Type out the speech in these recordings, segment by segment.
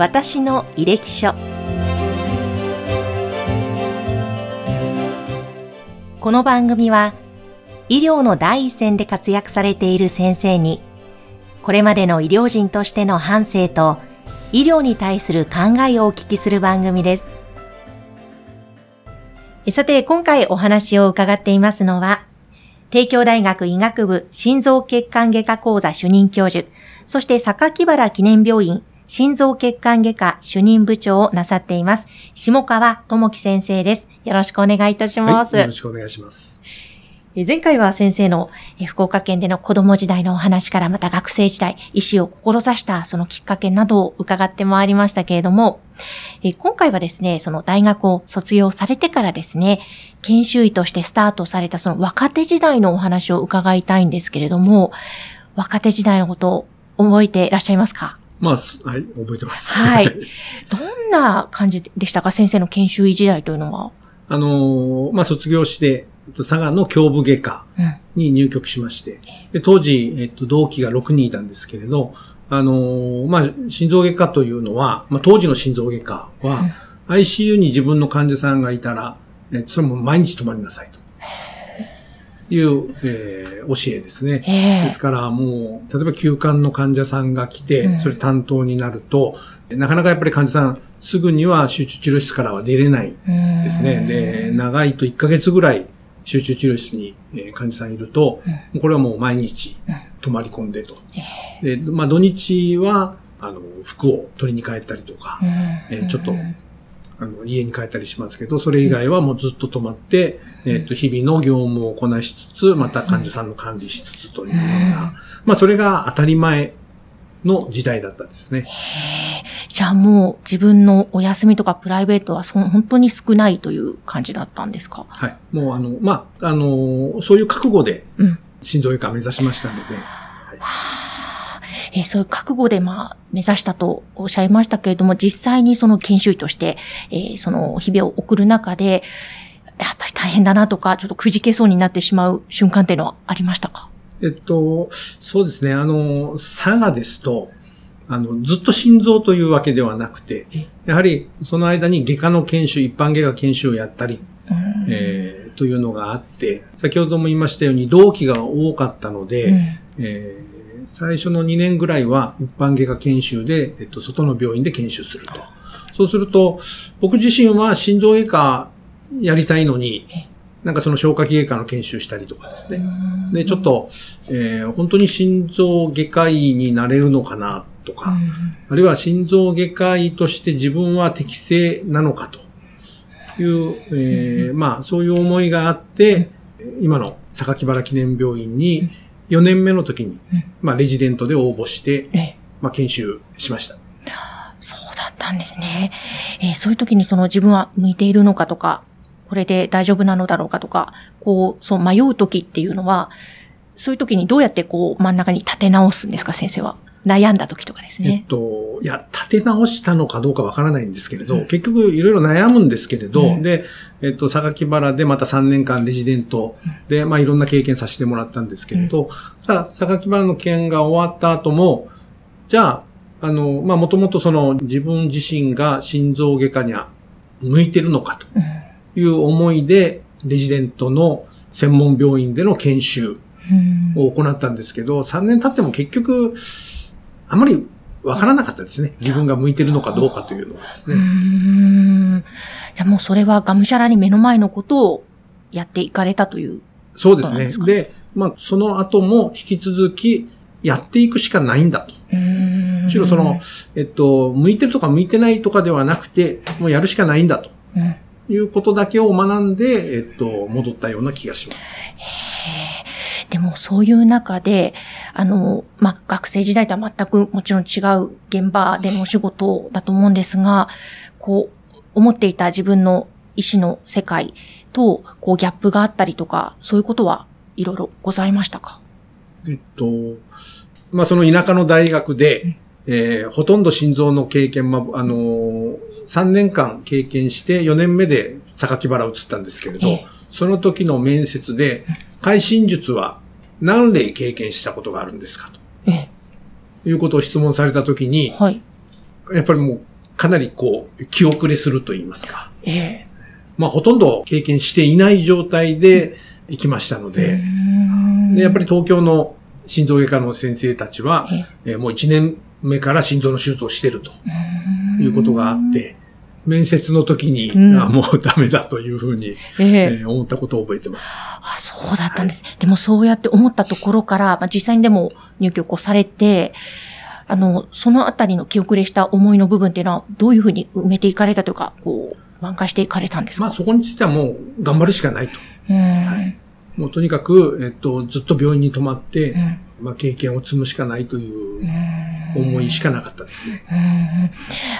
私の履歴書。この番組は医療の第一線で活躍されている先生にこれまでの医療人としての反省と医療に対する考えをお聞きする番組です。さて今回お話を伺っていますのは帝京大学医学部心臓血管外科講座主任教授、そして榊原記念病院心臓血管外科主任部長をなさっています、下川智樹先生です。よろしくお願いいたします。はい、よろしくお願いします。前回は先生の福岡県での子供時代のお話からまた学生時代、医師を志したそのきっかけなどを伺ってまいりましたけれども、今回はですね、その大学を卒業されてからですね、研修医としてスタートされたその若手時代のお話を伺いたいんですけれども、若手時代のことを覚えていらっしゃいますか？まあ、はい、覚えてます。はい。どんな感じでしたか先生の研修医時代というのは？あのー、まあ、卒業して、佐賀の胸部外科に入局しまして、で当時、えっと、同期が6人いたんですけれど、あのー、まあ、心臓外科というのは、まあ、当時の心臓外科は、ICU に自分の患者さんがいたら、えそれも毎日泊まりなさいと。いう、えー、教えですね。ですからもう、例えば休館の患者さんが来て、それ担当になると、なかなかやっぱり患者さん、すぐには集中治療室からは出れないですね。で、長いと1ヶ月ぐらい集中治療室に、え患者さんいると、うん、これはもう毎日泊まり込んでと。で、まあ土日は、あの、服を取りに帰ったりとか、えー、ちょっと、あの、家に帰ったりしますけど、それ以外はもうずっと泊まって、えっ、と、日々の業務をこなしつつ、また患者さんの管理しつつというような、まあそれが当たり前の時代だったですね。じゃあもう自分のお休みとかプライベートはそ本当に少ないという感じだったんですか？はい。もうあの、まあ、あの、そういう覚悟で、心臓外科目指しましたので。うん、はいえー、そういう覚悟で、まあ、目指したとおっしゃいましたけれども、実際にその研修医として、えー、その日々を送る中で、やっぱり大変だなとか、ちょっとくじけそうになってしまう瞬間っていうのはありましたか？えっと、そうですね。あの、佐賀ですと、あの、ずっと心臓というわけではなくて、やはりその間に外科の研修、一般外科研修をやったり、えー、というのがあって、先ほども言いましたように同期が多かったので、うん、えー、最初の2年ぐらいは一般外科研修で、えっと、外の病院で研修すると。そうすると、僕自身は心臓外科やりたいのに、なんかその消化器外科の研修したりとかですね。で、ちょっと、えー、本当に心臓外科医になれるのかなとか、あるいは心臓外科医として自分は適正なのかという、えー、まあそういう思いがあって、今の榊原記念病院に4年目の時に、まあレジデントで応募して、まあ研修しました。そうだったんですね。えー、そういう時にその自分は向いているのかとか、これで大丈夫なのだろうかとか、こう、そう迷う時っていうのは、そういう時にどうやってこう真ん中に立て直すんですか、先生は？悩んだ時とかですね。えっと、いや、立て直したのかどうかわからないんですけれど、うん、結局いろいろ悩むんですけれど、うん、で、えっと、榊原でまた3年間レジデントで、まあいろんな経験させてもらったんですけれど、うん、ただ、榊原の件が終わった後も、じゃあ、あの、まあもともとその自分自身が心臓外科には向いてるのかと。いう思いで、レジデントの専門病院での研修を行ったんですけど、3年経っても結局、あまりわからなかったですね。自分が向いてるのかどうかというのはですね。じゃあもうそれはがむしゃらに目の前のことをやっていかれたというそうですね。で、まあ、その後も引き続きやっていくしかないんだと。むしろその、えっと、向いてるとか向いてないとかではなくて、もうやるしかないんだと。うんいうことだけを学んで、えっと、戻ったような気がします。でもそういう中で、あの、まあ、学生時代とは全くもちろん違う現場でのお仕事だと思うんですが、こう、思っていた自分の意思の世界と、こう、ギャップがあったりとか、そういうことはいろいろございましたか？えっと、まあ、その田舎の大学で、えー、ほとんど心臓の経験、まあ、あのー、3年間経験して4年目で榊原を移ったんですけれど、えその時の面接で、会心術は何例経験したことがあるんですかと。えいうことを質問された時に、はい、やっぱりもうかなりこう、気遅れすると言いますか。ええ。まあ、ほとんど経験していない状態で行きましたので、で、やっぱり東京の心臓外科の先生たちは、えー、もう1年目から心臓の手術をしてるということがあって、面接の時に、うん、あもうダメだというふうに、えー、えー、思ったことを覚えてます。あ、そうだったんです。はい、でもそうやって思ったところから、まあ、実際にでも入局をされて、あの、そのあたりの気遅れした思いの部分っていうのは、どういうふうに埋めていかれたというか、こう、挽回していかれたんですか？まあそこについてはもう頑張るしかないと。うん。はい、もうとにかく、えっと、ずっと病院に泊まって、うん、まあ経験を積むしかないという思いしかなかったですね。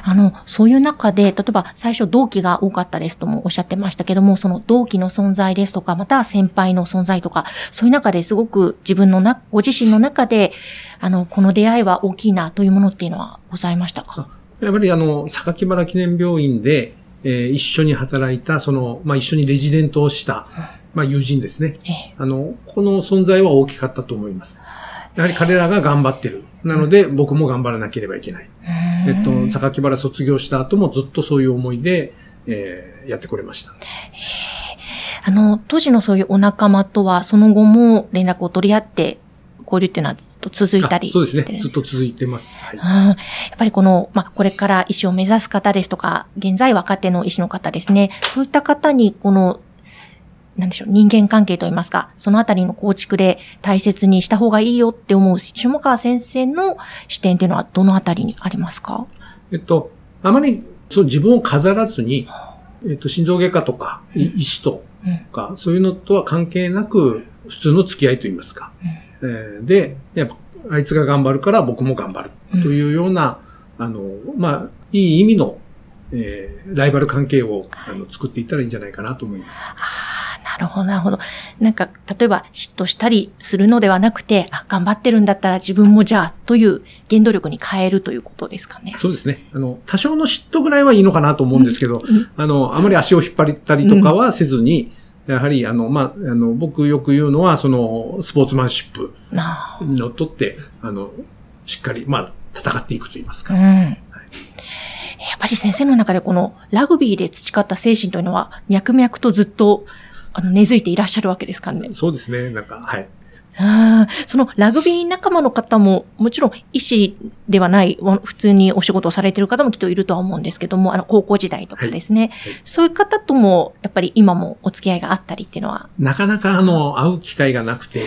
あの、そういう中で、例えば最初同期が多かったですともおっしゃってましたけども、その同期の存在ですとか、また先輩の存在とか、そういう中ですごく自分のな、ご自身の中で、あの、この出会いは大きいなというものっていうのはございましたか？やっぱりあの、榊原記念病院で、えー、一緒に働いた、その、まあ、一緒にレジデントをした、まあ、友人ですね。あの、この存在は大きかったと思います。やはり彼らが頑張ってる。なので、僕も頑張らなければいけない。えっと、榊原卒業した後もずっとそういう思いで、えー、やってこれました。あの、当時のそういうお仲間とは、その後も連絡を取り合って、交流っていうのはずっと続いたりそうですね。ずっと続いてます。はい、やっぱりこの、まあ、これから医師を目指す方ですとか、現在若手の医師の方ですね。そういった方に、このなんでしょう、人間関係といいますか、そのあたりの構築で大切にした方がいいよって思う下川先生の視点っていうのはどのあたりにありますか？えっと、あまりそう自分を飾らずに、えっと、心臓外科とか、医師とか、うん、そういうのとは関係なく、普通の付き合いといいますか。うん、えー、で、やっぱ、あいつが頑張るから僕も頑張るというような、うん、あの、まあ、いい意味の、えー、ライバル関係をあの作っていったらいいんじゃないかなと思います。なるほど、なるほど。なんか、例えば嫉妬したりするのではなくて、あ、頑張ってるんだったら自分もじゃあ、という原動力に変えるということですかね。そうですね。あの、多少の嫉妬ぐらいはいいのかなと思うんですけど、うんうん、あの、あまり足を引っ張ったりとかはせずに、うん、やはり、あの、まあ、あの、僕よく言うのは、その、スポーツマンシップにのっとって、あの、しっかり、まあ、戦っていくと言いますか。うんやっぱり先生の中でこのラグビーで培った精神というのは脈々とずっとあの、根付いていらっしゃるわけですかね。そうですね。なんか、はい。あそのラグビー仲間の方も、もちろん医師ではない、普通にお仕事をされている方もきっといるとは思うんですけども、あの、高校時代とかですね。はいはい、そういう方とも、やっぱり今もお付き合いがあったりっていうのは。なかなか、あの、会う機会がなくて。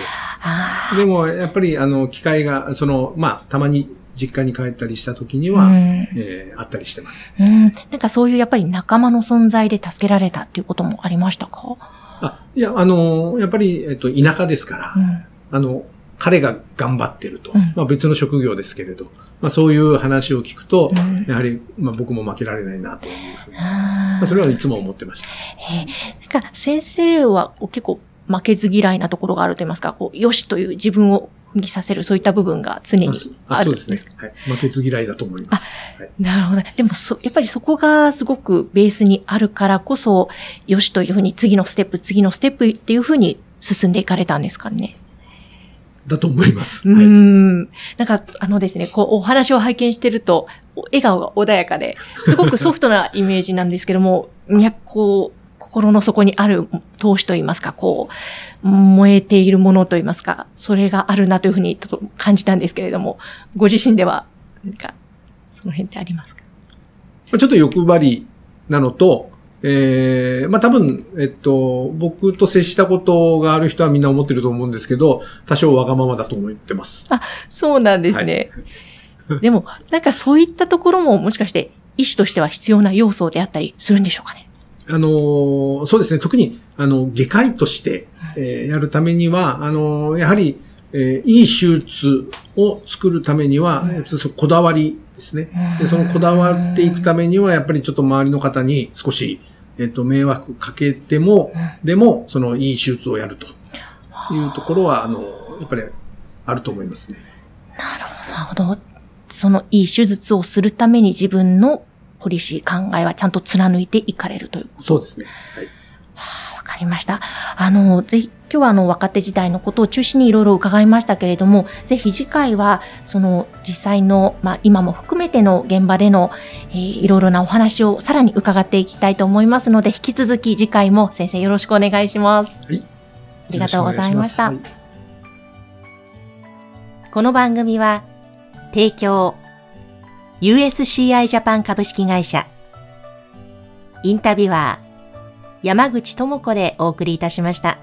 でも、やっぱり、あの、機会が、その、まあ、たまに実家に帰ったりした時には、うん、えー、あったりしてます。うん。なんかそういうやっぱり仲間の存在で助けられたっていうこともありましたか？あ、いや、あの、やっぱり、えっと、田舎ですから、うん、あの、彼が頑張ってると。うん、まあ別の職業ですけれど、まあそういう話を聞くと、うん、やはり、まあ僕も負けられないなというふうに。まあそれはいつも思ってました。えー、なんか先生は結構負けず嫌いなところがあると言いますか、こう、よしという自分をさせる、そういった部分が常にある。そうですね。はい。負けず嫌いだと思います。はい、なるほど。でもそ、やっぱりそこがすごくベースにあるからこそ、よしというふうに次のステップ、次のステップっていうふうに進んでいかれたんですかね。だと思います。うん。なんか、あのですね、こう、お話を拝見してると、笑顔が穏やかで、すごくソフトなイメージなんですけども、こう、心の底にある投資といいますか、こう、燃えているものといいますか、それがあるなというふうに感じたんですけれども、ご自身では、何か、その辺ってありますか？ちょっと欲張りなのと、ええー、まあ多分、えっと、僕と接したことがある人はみんな思ってると思うんですけど、多少わがままだと思ってます。あ、そうなんですね。はい、でも、なんかそういったところももしかして医師としては必要な要素であったりするんでしょうかね？あの、そうですね、特に、あの、外科医として、えー、やるためには、あの、やはり、えー、いい手術を作るためには、うん、こだわりですね。で、そのこだわっていくためには、やっぱりちょっと周りの方に少し、えっ、と、迷惑かけても、でも、そのいい手術をやるというところは、あの、やっぱりあると思いますね。なるほど、なるほど。そのいい手術をするために自分のポリシー、考えはちゃんと貫いていかれるということそうですね。はい。はあ、わかりました。あの、ぜひ、今日はあの若手時代のことを中心にいろいろ伺いましたけれども、ぜひ次回はその実際の、まあ、今も含めての現場での、えー、いろいろなお話をさらに伺っていきたいと思いますので、引き続き次回も先生よろしくお願いします。はい。ありがとうございました。はい、この番組は、提供、USCI ジャパン株式会社、インタビュアー、山口智子でお送りいたしました。